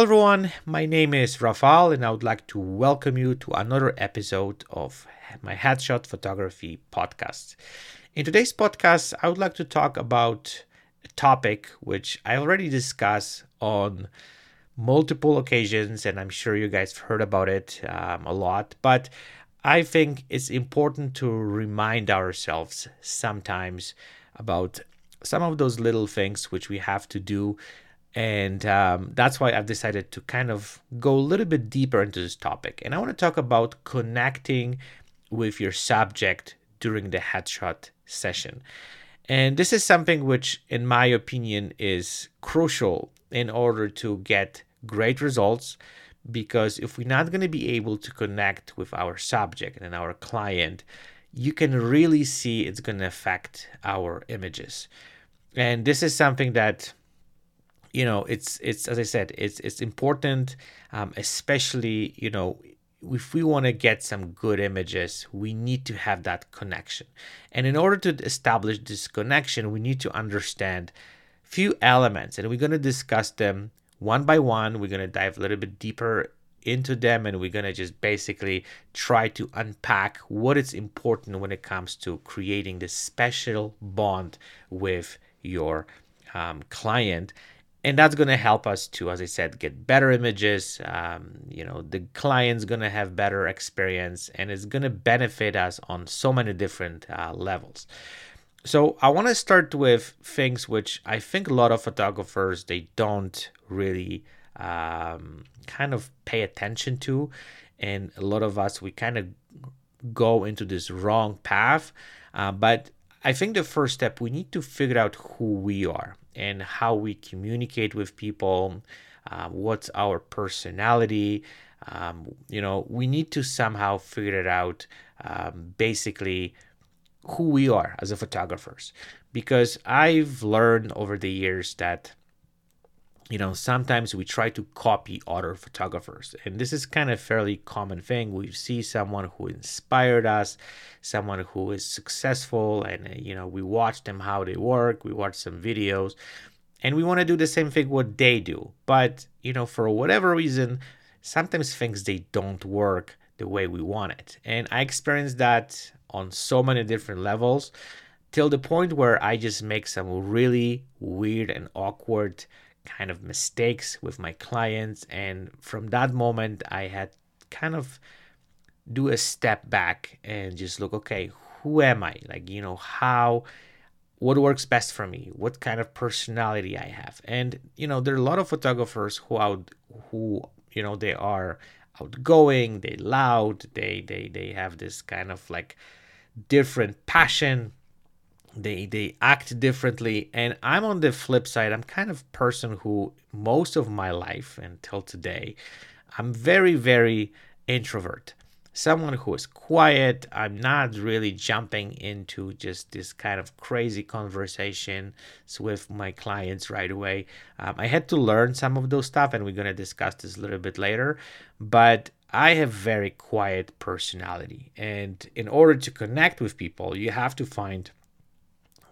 Hello, everyone. My name is Rafal, and I would like to welcome you to another episode of my Headshot Photography podcast. In today's podcast, I would like to talk about a topic which I already discussed on multiple occasions, and I'm sure you guys have heard about it um, a lot. But I think it's important to remind ourselves sometimes about some of those little things which we have to do and um, that's why I've decided to kind of go a little bit deeper into this topic. And I want to talk about connecting with your subject during the headshot session. And this is something which, in my opinion, is crucial in order to get great results. Because if we're not going to be able to connect with our subject and our client, you can really see it's going to affect our images. And this is something that you know it's it's as i said it's it's important um, especially you know if we want to get some good images we need to have that connection. And in order to establish this connection we need to understand few elements and we're going to discuss them one by one. We're going to dive a little bit deeper into them and we're going to just basically try to unpack what is important when it comes to creating this special bond with your um, client and that's going to help us to as i said get better images. Um, you know the client's going to have better experience and it's going to benefit us on so many different uh, levels. So i want to start with things which i think a lot of photographers they don't really um, kind of pay attention to. And a lot of us we kind of go into this wrong path. Uh, but i think the first step we need to figure out who we are and how we communicate with people, uh, what's our personality. Um, you know, we need to somehow figure it out um, basically who we are as a photographers because I've learned over the years that you know sometimes we try to copy other photographers and this is kind of fairly common thing. We see someone who inspired us someone who is successful and uh, you know we watch them how they work we watch some videos and we want to do the same thing what they do. But you know for whatever reason sometimes things they don't work the way we want it. And i experienced that on so many different levels till the point where i just make some really weird and awkward kind of mistakes with my clients and from that moment i had kind of do a step back and just look okay who am i? Like you know how what works best for me? What kind of personality i have? And you know there are a lot of photographers who out who you know they are outgoing they loud they they they have this kind of like different passion they they act differently. And i'm on the flip side i'm kind of person who most of my life until today i'm very very introvert. Someone who is quiet i'm not really jumping into just this kind of crazy conversations with my clients right away. Um, i had to learn some of those stuff and we're going to discuss this a little bit later. But I have very quiet personality. And in order to connect with people you have to find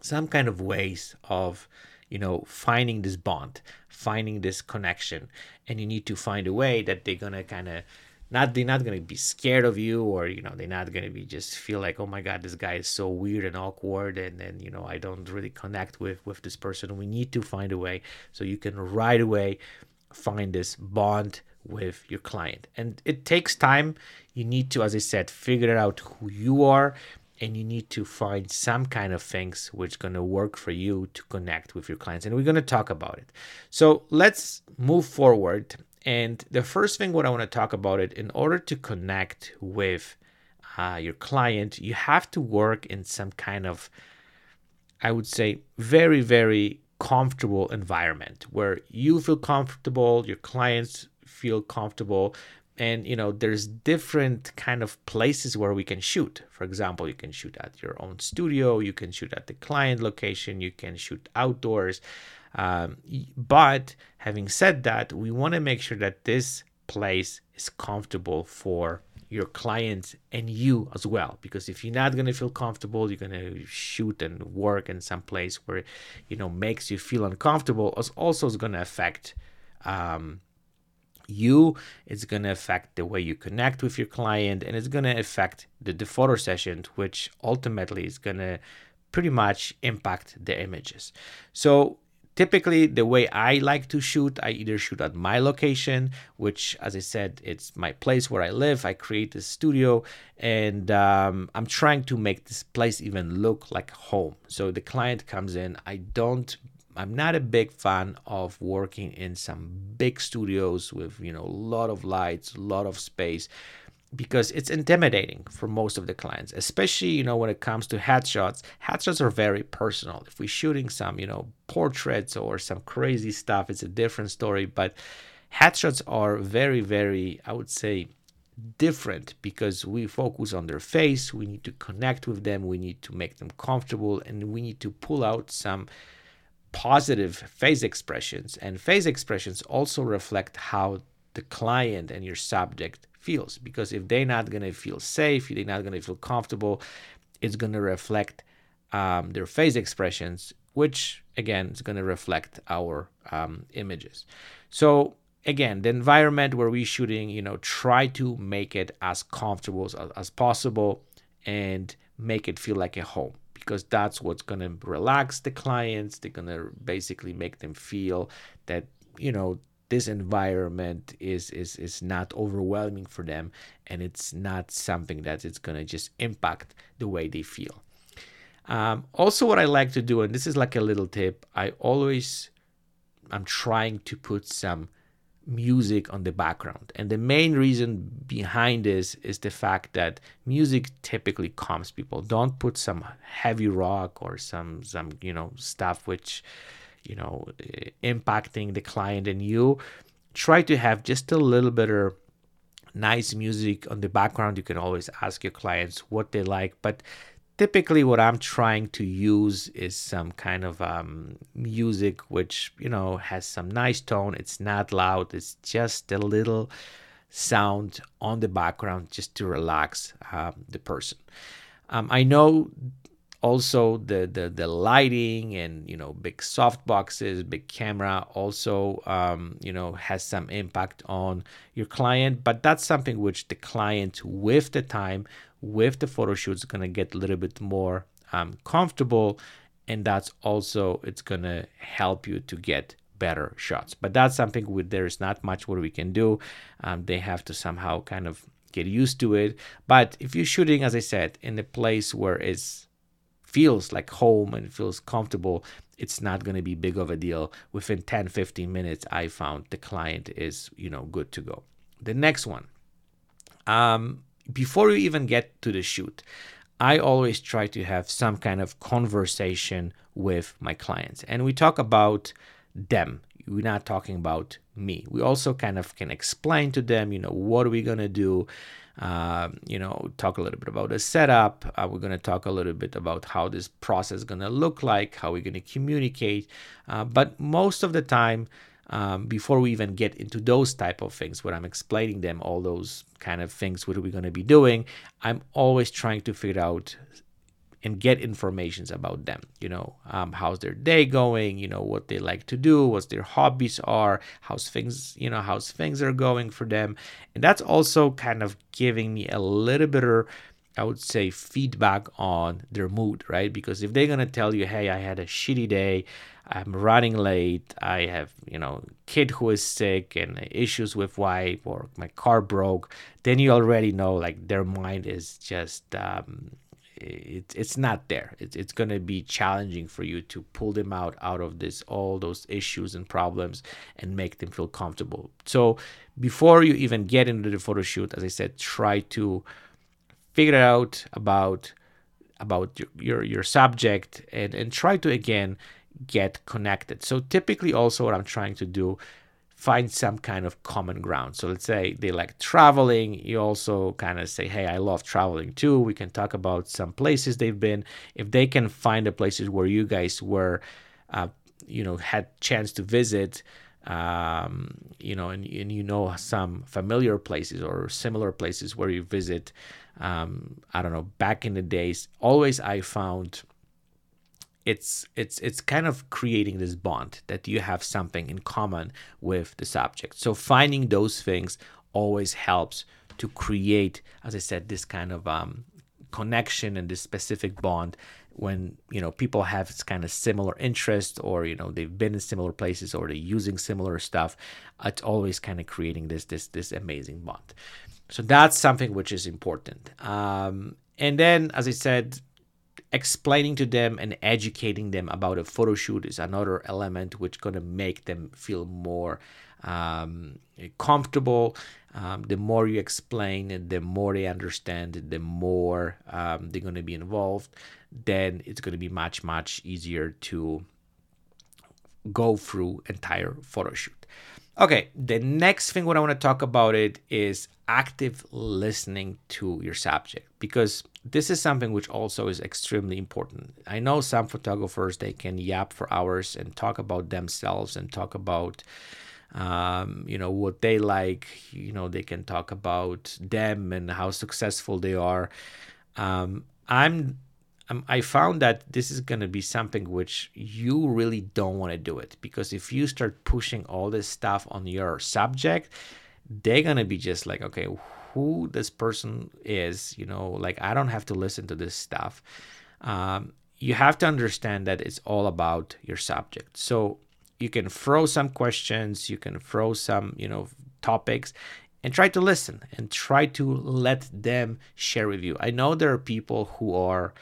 some kind of ways of you know finding this bond finding this connection. And you need to find a way that they're gonna kind of not they're not gonna be scared of you or you know they're not gonna be just feel like oh my god this guy is so weird and awkward and then you know i don't really connect with with this person. We need to find a way so you can right away find this bond with your client. And it takes time. You need to as i said figure out who you are and you need to find some kind of things which going to work for you to connect with your clients and we're going to talk about it. So let's move forward and the first thing what i want to talk about it in order to connect with uh, your client you have to work in some kind of i would say very very comfortable environment where you feel comfortable your clients feel comfortable and you know there's different kind of places where we can shoot. For example you can shoot at your own studio you can shoot at the client location you can shoot outdoors. Um, but having said that we want to make sure that this place is comfortable for your clients and you as well. Because if you're not going to feel comfortable you're going to shoot and work in some place where you know makes you feel uncomfortable. Also is going to affect um, you it's going to affect the way you connect with your client and it's going to affect the, the photo session which ultimately is going to pretty much impact the images. So typically the way i like to shoot i either shoot at my location which as i said it's my place where i live i create a studio and um, i'm trying to make this place even look like home. So the client comes in i don't I'm not a big fan of working in some big studios with you know a lot of lights, a lot of space because it's intimidating for most of the clients, especially you know when it comes to headshots. Headshots are very personal. If we're shooting some you know portraits or some crazy stuff, it's a different story. But headshots are very very I would say different because we focus on their face. We need to connect with them. We need to make them comfortable, and we need to pull out some positive face expressions. And face expressions also reflect how the client and your subject feels. Because if they're not going to feel safe, if they're not going to feel comfortable, it's going to reflect um, their face expressions, which again is going to reflect our um, images. So again, the environment where we're shooting, you know, try to make it as comfortable as, as possible and make it feel like a home because that's what's going to relax the clients. They're going to basically make them feel that, you know, this environment is is is not overwhelming for them and it's not something that it's going to just impact the way they feel um, also what i like to do and this is like a little tip i always i'm trying to put some music on the background. And the main reason behind this is the fact that music typically calms people. Don't put some heavy rock or some some you know stuff which you know eh, impacting the client and you. Try to have just a little bit of nice music on the background. You can always ask your clients what they like, but typically what i'm trying to use is some kind of um, music which you know has some nice tone. It's not loud. It's just a little sound on the background just to relax um, the person. Um, i know also the, the the lighting and you know big soft boxes big camera also um, you know has some impact on your client but that's something which the client with the time with the photo shoot is going to get a little bit more um, comfortable and that's also it's going to help you to get better shots. But that's something where there's not much what we can do. Um, they have to somehow kind of get used to it. But if you're shooting as i said in a place where it feels like home and feels comfortable it's not going to be big of a deal. Within 10 15 minutes i found the client is you know good to go. The next one. Um, before you even get to the shoot, I always try to have some kind of conversation with my clients. And we talk about them. We're not talking about me. We also kind of can explain to them, you know, what are we going to do? Uh, you know, talk a little bit about the setup. Uh, we're going to talk a little bit about how this process is going to look like, how we're going to communicate. Uh, but most of the time, um, before we even get into those type of things where i'm explaining them all those kind of things what are we going to be doing? I'm always trying to figure out and get informations about them you know um, how's their day going you know what they like to do what their hobbies are how's things you know how's things are going for them. And that's also kind of giving me a little bit of I would say feedback on their mood, right? Because if they're gonna tell you, "Hey, I had a shitty day. I'm running late. I have, you know, kid who is sick and issues with wife, or my car broke," then you already know like their mind is just um, it, it's not there. It's it's gonna be challenging for you to pull them out out of this all those issues and problems and make them feel comfortable. So before you even get into the photo shoot, as I said, try to figure out about about your, your, your subject and, and try to again get connected. So typically also what I'm trying to do find some kind of common ground. So let's say they like traveling, you also kind of say, "Hey, I love traveling too." We can talk about some places they've been. If they can find the places where you guys were uh, you know had chance to visit um, you know, and, and you know some familiar places or similar places where you visit. Um, I don't know, back in the days, always I found it's it's it's kind of creating this bond that you have something in common with the subject so finding those things always helps to create as i said this kind of um, connection and this specific bond when you know people have kind of similar interests or you know they've been in similar places or they're using similar stuff it's always kind of creating this this this amazing bond. So that's something which is important. Um, and then as i said explaining to them and educating them about a photo shoot is another element which going to make them feel more um, comfortable um, the more you explain the more they understand the more um, they're going to be involved then it's going to be much much easier to go through entire photo shoot okay the next thing what i want to talk about it is active listening to your subject because this is something which also is extremely important. I know some photographers they can yap for hours and talk about themselves and talk about um, you know what they like. You know they can talk about them and how successful they are. Um, I'm, I'm I found that this is going to be something which you really don't want to do it because if you start pushing all this stuff on your subject, they're gonna be just like, okay, who this person is you know like i don't have to listen to this stuff um, you have to understand that it's all about your subject so you can throw some questions you can throw some you know topics and try to listen and try to let them share with you. I know there are people who are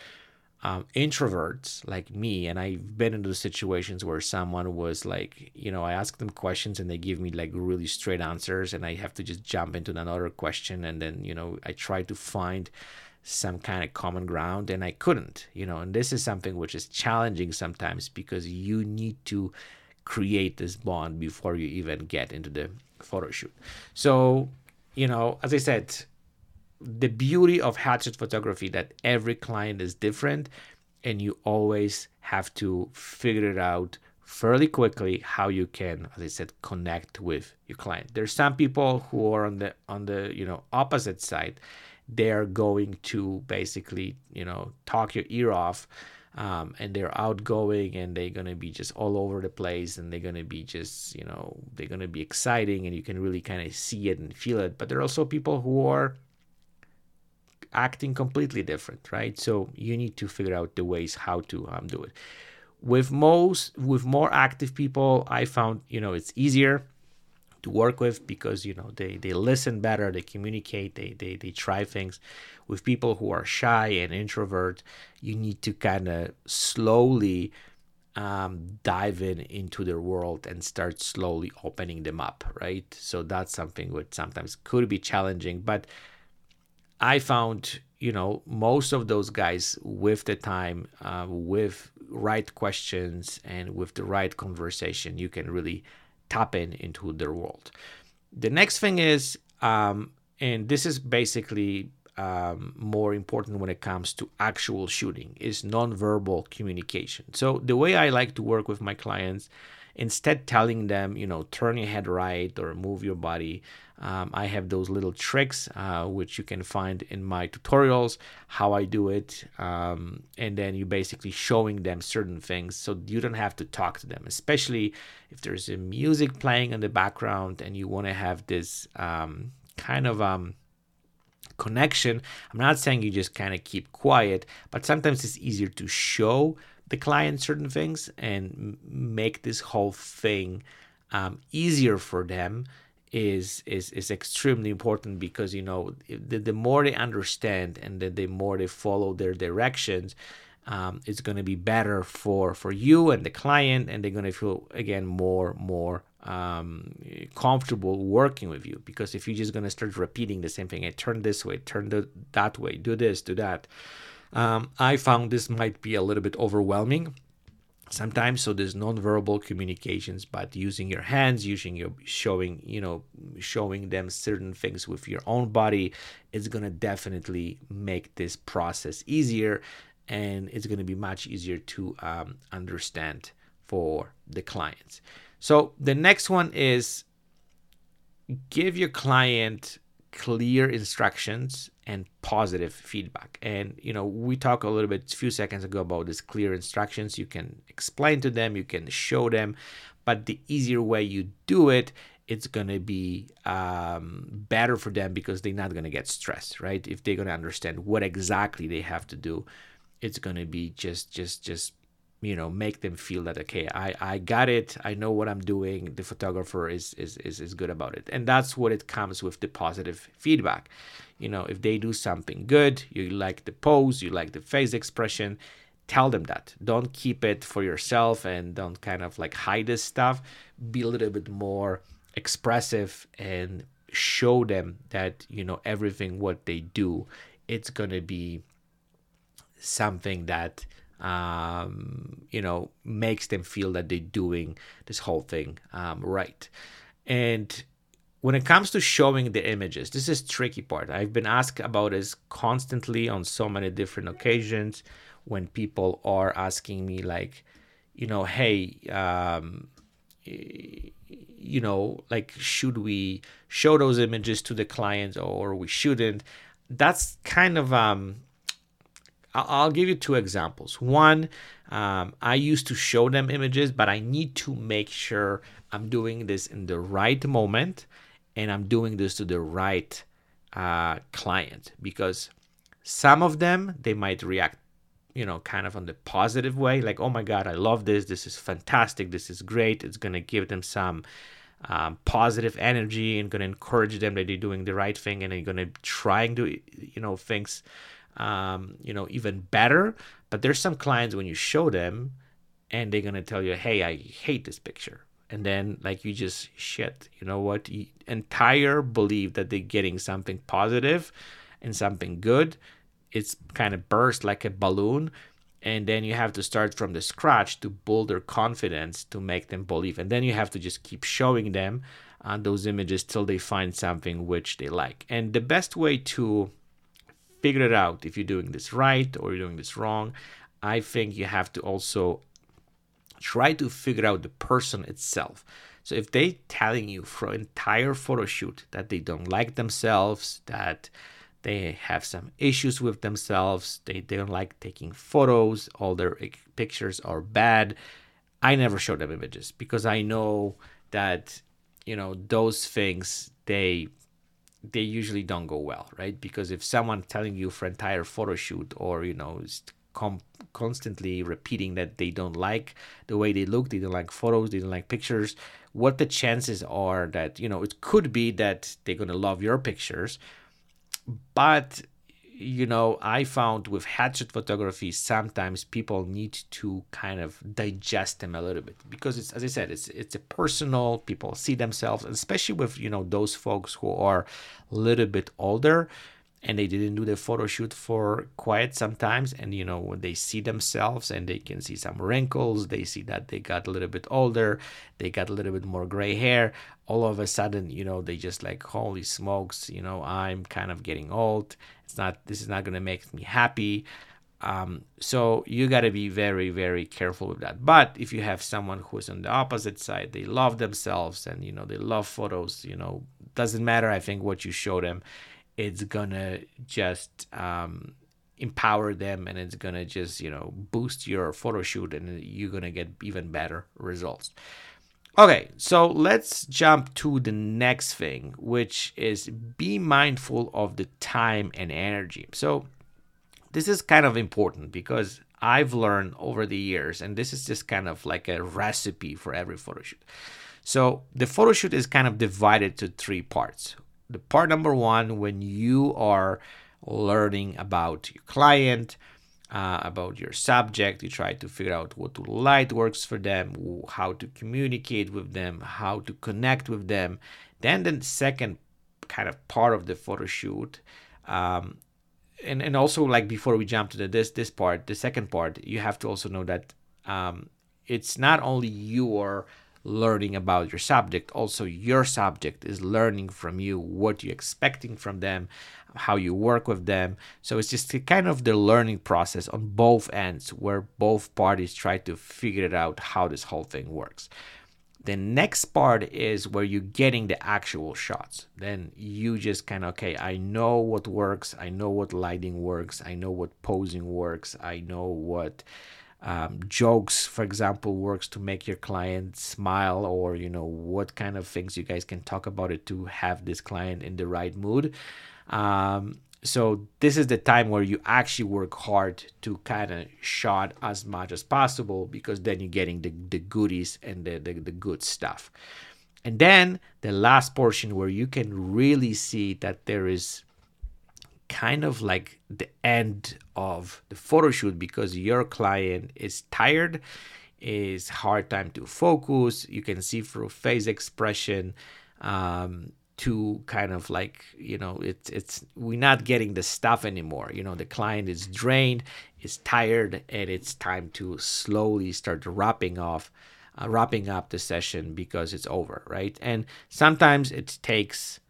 um, introverts like me and i've been into situations where someone was like you know i ask them questions and they give me like really straight answers and i have to just jump into another question and then you know i try to find some kind of common ground and i couldn't you know and this is something which is challenging sometimes because you need to create this bond before you even get into the photo shoot. So you know as i said the beauty of headshot photography that every client is different and you always have to figure it out fairly quickly how you can as i said connect with your client. There's some people who are on the on the you know opposite side. They're going to basically you know talk your ear off um, and they're outgoing and they're going to be just all over the place and they're going to be just you know they're going to be exciting and you can really kind of see it and feel it but there are also people who are acting completely different, right? So you need to figure out the ways how to um, do it. With most, with more active people, I found you know it's easier to work with because you know they they listen better, they communicate, they they they try things. With people who are shy and introvert, you need to kind of slowly um, dive in into their world and start slowly opening them up, right? So that's something which sometimes could be challenging, but I found, you know, most of those guys with the time, uh, with right questions and with the right conversation, you can really tap in into their world. The next thing is, um, and this is basically um, more important when it comes to actual shooting, is nonverbal communication. So the way I like to work with my clients, instead telling them, you know, turn your head right or move your body, um, I have those little tricks uh, which you can find in my tutorials, how I do it. Um, and then you basically showing them certain things so you don't have to talk to them, especially if there's a music playing in the background and you want to have this um, kind of um, connection. I'm not saying you just kind of keep quiet, but sometimes it's easier to show the client certain things and make this whole thing um, easier for them is is is extremely important because you know the, the more they understand and the, the more they follow their directions um, it's going to be better for for you and the client and they're going to feel again more more um, comfortable working with you. Because if you're just going to start repeating the same thing hey, turn this way turn the, that way do this do that um, i found this might be a little bit overwhelming sometimes so there's non-verbal communications but using your hands using your showing you know showing them certain things with your own body is going to definitely make this process easier and it's going to be much easier to um, understand for the clients. So the next one is give your client clear instructions and positive feedback. And you know, we talked a little bit a few seconds ago about these clear instructions. You can explain to them, you can show them, but the easier way you do it, it's gonna be um, better for them because they're not gonna get stressed, right? If they're gonna understand what exactly they have to do, it's gonna be just just just you know make them feel that okay i i got it. I know what i'm doing. The photographer is is is, is good about it. And that's what it comes with the positive feedback. You know if they do something good you like the pose you like the face expression tell them that. Don't keep it for yourself and don't kind of like hide this stuff. Be a little bit more expressive and show them that you know everything what they do it's going to be something that um, you know makes them feel that they're doing this whole thing um, right. And when it comes to showing the images this is tricky part. I've been asked about this constantly on so many different occasions when people are asking me like you know hey um, you know like should we show those images to the clients or we shouldn't? That's kind of um I'll give you two examples. One, um, I used to show them images, but I need to make sure I'm doing this in the right moment and I'm doing this to the right uh, client because some of them they might react you know kind of on the positive way like oh my god i love this. This is fantastic. This is great. It's going to give them some um, positive energy and going to encourage them that they're doing the right thing and they're going to trying to you know things um, you know, even better. But there's some clients when you show them and they're gonna tell you, hey, I hate this picture. And then like you just shit, you know what? You entire believe that they're getting something positive and something good. It's kind of burst like a balloon. And then you have to start from the scratch to build their confidence to make them believe. And then you have to just keep showing them uh, those images till they find something which they like. And the best way to figure it out if you're doing this right or you're doing this wrong. I think you have to also try to figure out the person itself. So if they telling you for entire photo shoot that they don't like themselves, that they have some issues with themselves, they, don't like taking photos, all their pictures are bad, I never show them images because I know that you know those things they they usually don't go well, right? Because if someone telling you for entire photo shoot or you know com- constantly repeating that they don't like the way they look, they don't like photos, they don't like pictures, what the chances are that you know it could be that they're gonna love your pictures, but you know, I found with headshot photography, sometimes people need to kind of digest them a little bit because it's, as I said, it's it's a personal. People see themselves, especially with you know those folks who are a little bit older and they didn't do the photo shoot for quite some times. And you know they see themselves and they can see some wrinkles. They see that they got a little bit older. They got a little bit more gray hair. All of a sudden you know they just like holy smokes you know i'm kind of getting old. It's not this is not going to make me happy. Um, so you got to be very very careful with that. But if you have someone who's on the opposite side they love themselves and you know they love photos you know doesn't matter i think what you show them it's gonna just um, empower them and it's gonna just you know boost your photo shoot and you're gonna get even better results. Okay so let's jump to the next thing which is be mindful of the time and energy. So this is kind of important because i've learned over the years and this is just kind of like a recipe for every photo shoot. So the photo shoot is kind of divided to three parts the part number one when you are learning about your client uh, about your subject you try to figure out what light works for them how to communicate with them how to connect with them. Then the second kind of part of the photo shoot um, and, and also like before we jump to the, this this part the second part you have to also know that um, it's not only your learning about your subject also your subject is learning from you what you're expecting from them how you work with them so it's just kind of the learning process on both ends where both parties try to figure it out how this whole thing works the next part is where you're getting the actual shots. Then you just kind of, okay, I know what works. I know what lighting works. I know what posing works. I know what um, jokes, for example, works to make your client smile, or, you know, what kind of things you guys can talk about it to have this client in the right mood. Um, so this is the time where you actually work hard to kind of shot as much as possible because then you're getting the, the goodies and the, the, the good stuff and then the last portion where you can really see that there is kind of like the end of the photo shoot because your client is tired is hard time to focus. You can see through face expression um, to kind of like you know it's it's we're not getting the stuff anymore. You know the client is drained is tired and it's time to slowly start wrapping off uh, wrapping up the session because it's over right? And sometimes it takes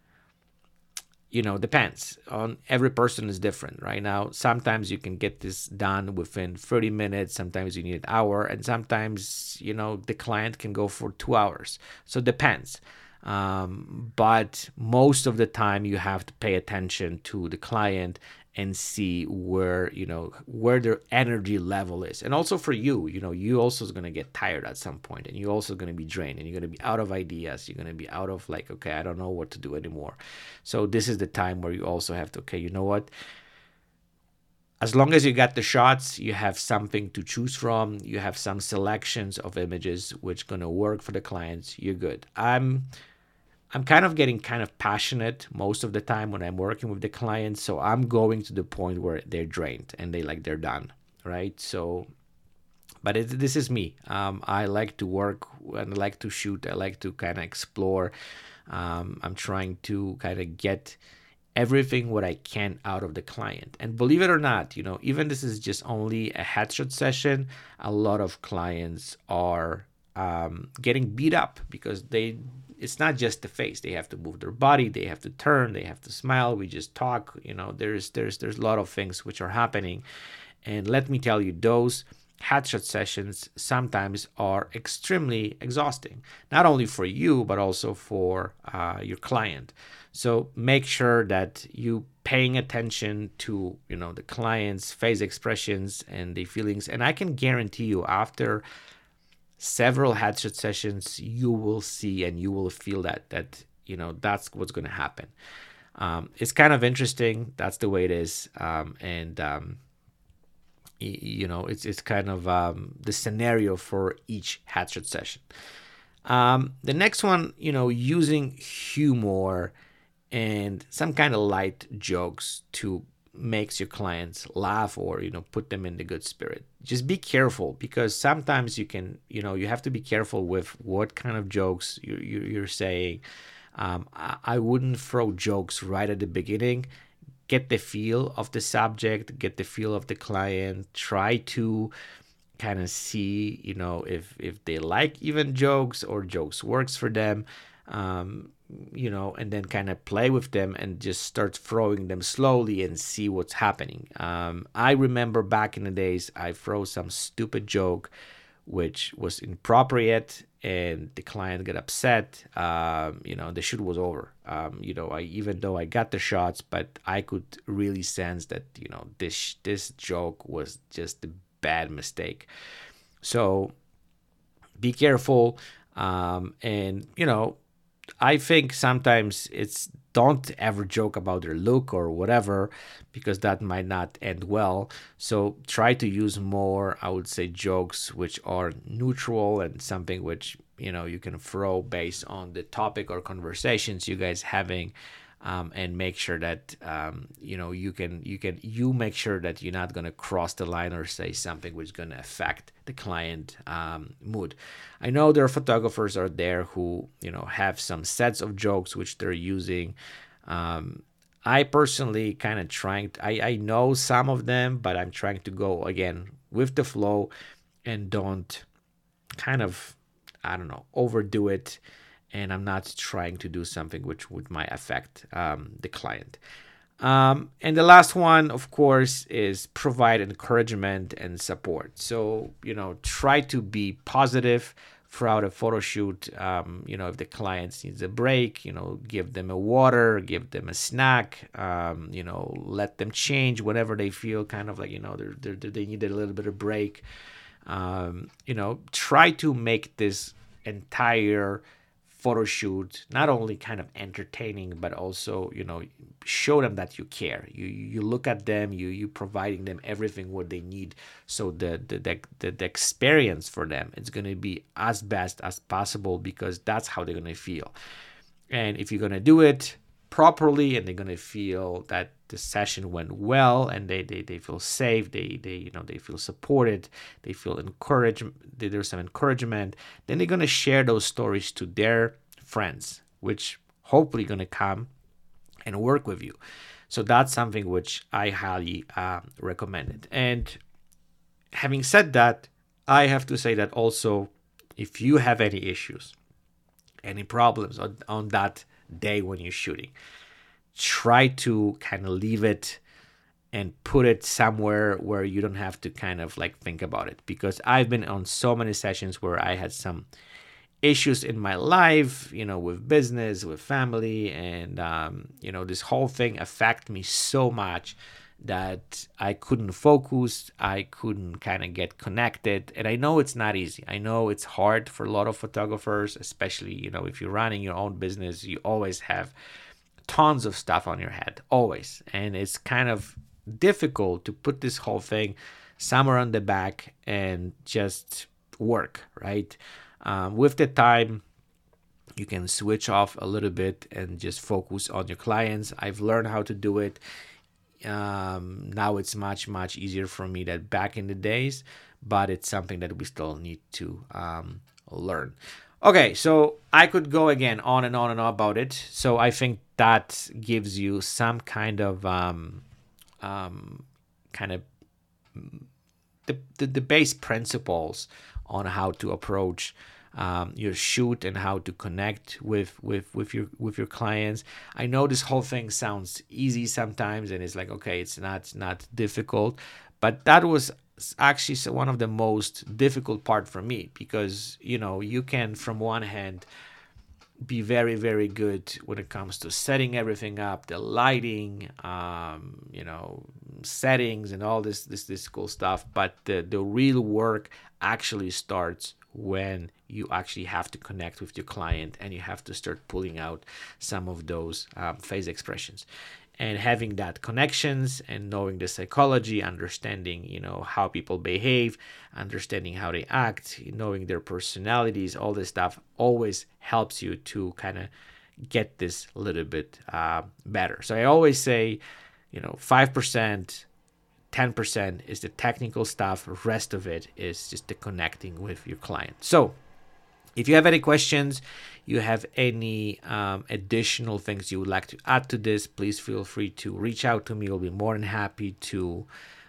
you know depends on every person is different right? Now sometimes you can get this done within 30 minutes sometimes you need an hour and sometimes you know the client can go for two hours. So depends. Um, but most of the time, you have to pay attention to the client and see where you know where their energy level is. And also for you you know you also is going to get tired at some point and you're also going to be drained and you're going to be out of ideas. You're going to be out of like okay i don't know what to do anymore. So this is the time where you also have to okay you know what? As long as you got the shots you have something to choose from. You have some selections of images which going to work for the clients. You're good. I'm I'm kind of getting kind of passionate most of the time when I'm working with the clients. So I'm going to the point where they're drained and they like they're done, right? So, but it, this is me. Um, I like to work and I like to shoot. I like to kind of explore. Um, I'm trying to kind of get everything what I can out of the client. And believe it or not, you know, even this is just only a headshot session, a lot of clients are um, getting beat up because they it's not just the face. They have to move their body they have to turn they have to smile. We just talk you know there's there's there's a lot of things which are happening. And let me tell you those headshot sessions sometimes are extremely exhausting not only for you but also for uh, your client. So make sure that you paying attention to you know the client's face expressions and the feelings. And i can guarantee you after several headshot sessions, you will see and you will feel that that you know that's what's going to happen. Um, it's kind of interesting. That's the way it is, um, and um, y- you know it's it's kind of um, the scenario for each headshot session. Um, the next one, you know, using humor and some kind of light jokes to makes your clients laugh or you know put them in the good spirit. Just be careful because sometimes you can you know you have to be careful with what kind of jokes you, you, you're saying. Um, I, I wouldn't throw jokes right at the beginning. Get the feel of the subject get the feel of the client try to kind of see you know if if they like even jokes or jokes works for them um, you know, and then kind of play with them and just start throwing them slowly and see what's happening. Um, I remember back in the days, I throw some stupid joke which was inappropriate and the client got upset. Um, you know the shoot was over. Um, you know I even though I got the shots but I could really sense that you know this this joke was just a bad mistake. So be careful um, and you know I think sometimes it's don't ever joke about their look or whatever because that might not end well. So try to use more, I would say, jokes which are neutral and something which you know you can throw based on the topic or conversations you guys having um, and make sure that um, you know you can you can you make sure that you're not going to cross the line or say something which is going to affect the client um, mood. I know there are photographers out there who you know have some sets of jokes which they're using. Um, i personally kind of trying to, I, I know some of them but i'm trying to go again with the flow and don't kind of i don't know overdo it and I'm not trying to do something which would might affect um, the client. Um, and the last one, of course, is provide encouragement and support. So, you know, try to be positive throughout a photo shoot. Um, you know, if the client needs a break, you know, give them a water, give them a snack. Um, you know, let them change whenever they feel kind of like you know they're, they're, they need a little bit of break. Um, you know, try to make this entire photo shoot not only kind of entertaining but also you know show them that you care. You you look at them you you providing them everything what they need. So the the the, the, the experience for them it's going to be as best as possible because that's how they're going to feel. And if you're going to do it properly and they're going to feel that the session went well and they, they, they feel safe they, they you know they feel supported they feel encouraged there's some encouragement then they're going to share those stories to their friends which hopefully going to come and work with you so that's something which i highly uh, recommend it and having said that i have to say that also if you have any issues any problems on, on that day when you're shooting. Try to kind of leave it and put it somewhere where you don't have to kind of like think about it because I've been on so many sessions where I had some issues in my life, you know, with business, with family, and um, you know, this whole thing affected me so much that I couldn't focus, I couldn't kind of get connected. And I know it's not easy. I know it's hard for a lot of photographers, especially, you know, if you're running your own business, you always have tons of stuff on your head, always. And it's kind of difficult to put this whole thing somewhere on the back and just work, right? Um, with the time, you can switch off a little bit and just focus on your clients. I've learned how to do it um, now it's much much easier for me than back in the days, but it's something that we still need to um, learn. Okay, so I could go again on and on and on about it. So I think that gives you some kind of um, um, kind of the, the, the base principles on how to approach um, your shoot and how to connect with with with your with your clients. I know this whole thing sounds easy sometimes, and it's like okay, it's not not difficult, but that was actually one of the most difficult part for me because you know you can from one hand be very very good when it comes to setting everything up the lighting um, you know settings and all this this this cool stuff but the the real work actually starts when you actually have to connect with your client and you have to start pulling out some of those um, face expressions and having that connections and knowing the psychology understanding you know how people behave understanding how they act knowing their personalities all this stuff always helps you to kind of get this a little bit uh, better. So i always say you know 5% 10% is the technical stuff rest of it is just the connecting with your client. So if you have any questions you have any um, additional things you would like to add to this please feel free to reach out to me i'll be more than happy to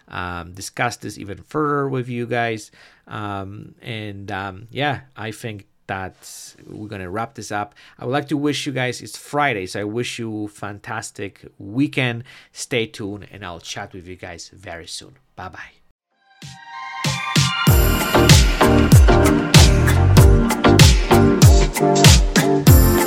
um, discuss this even further with you guys um, and um, yeah i think that we're gonna wrap this up. I would like to wish you guys it's Friday, so I wish you fantastic weekend. Stay tuned, and I'll chat with you guys very soon. Bye bye. Thank you.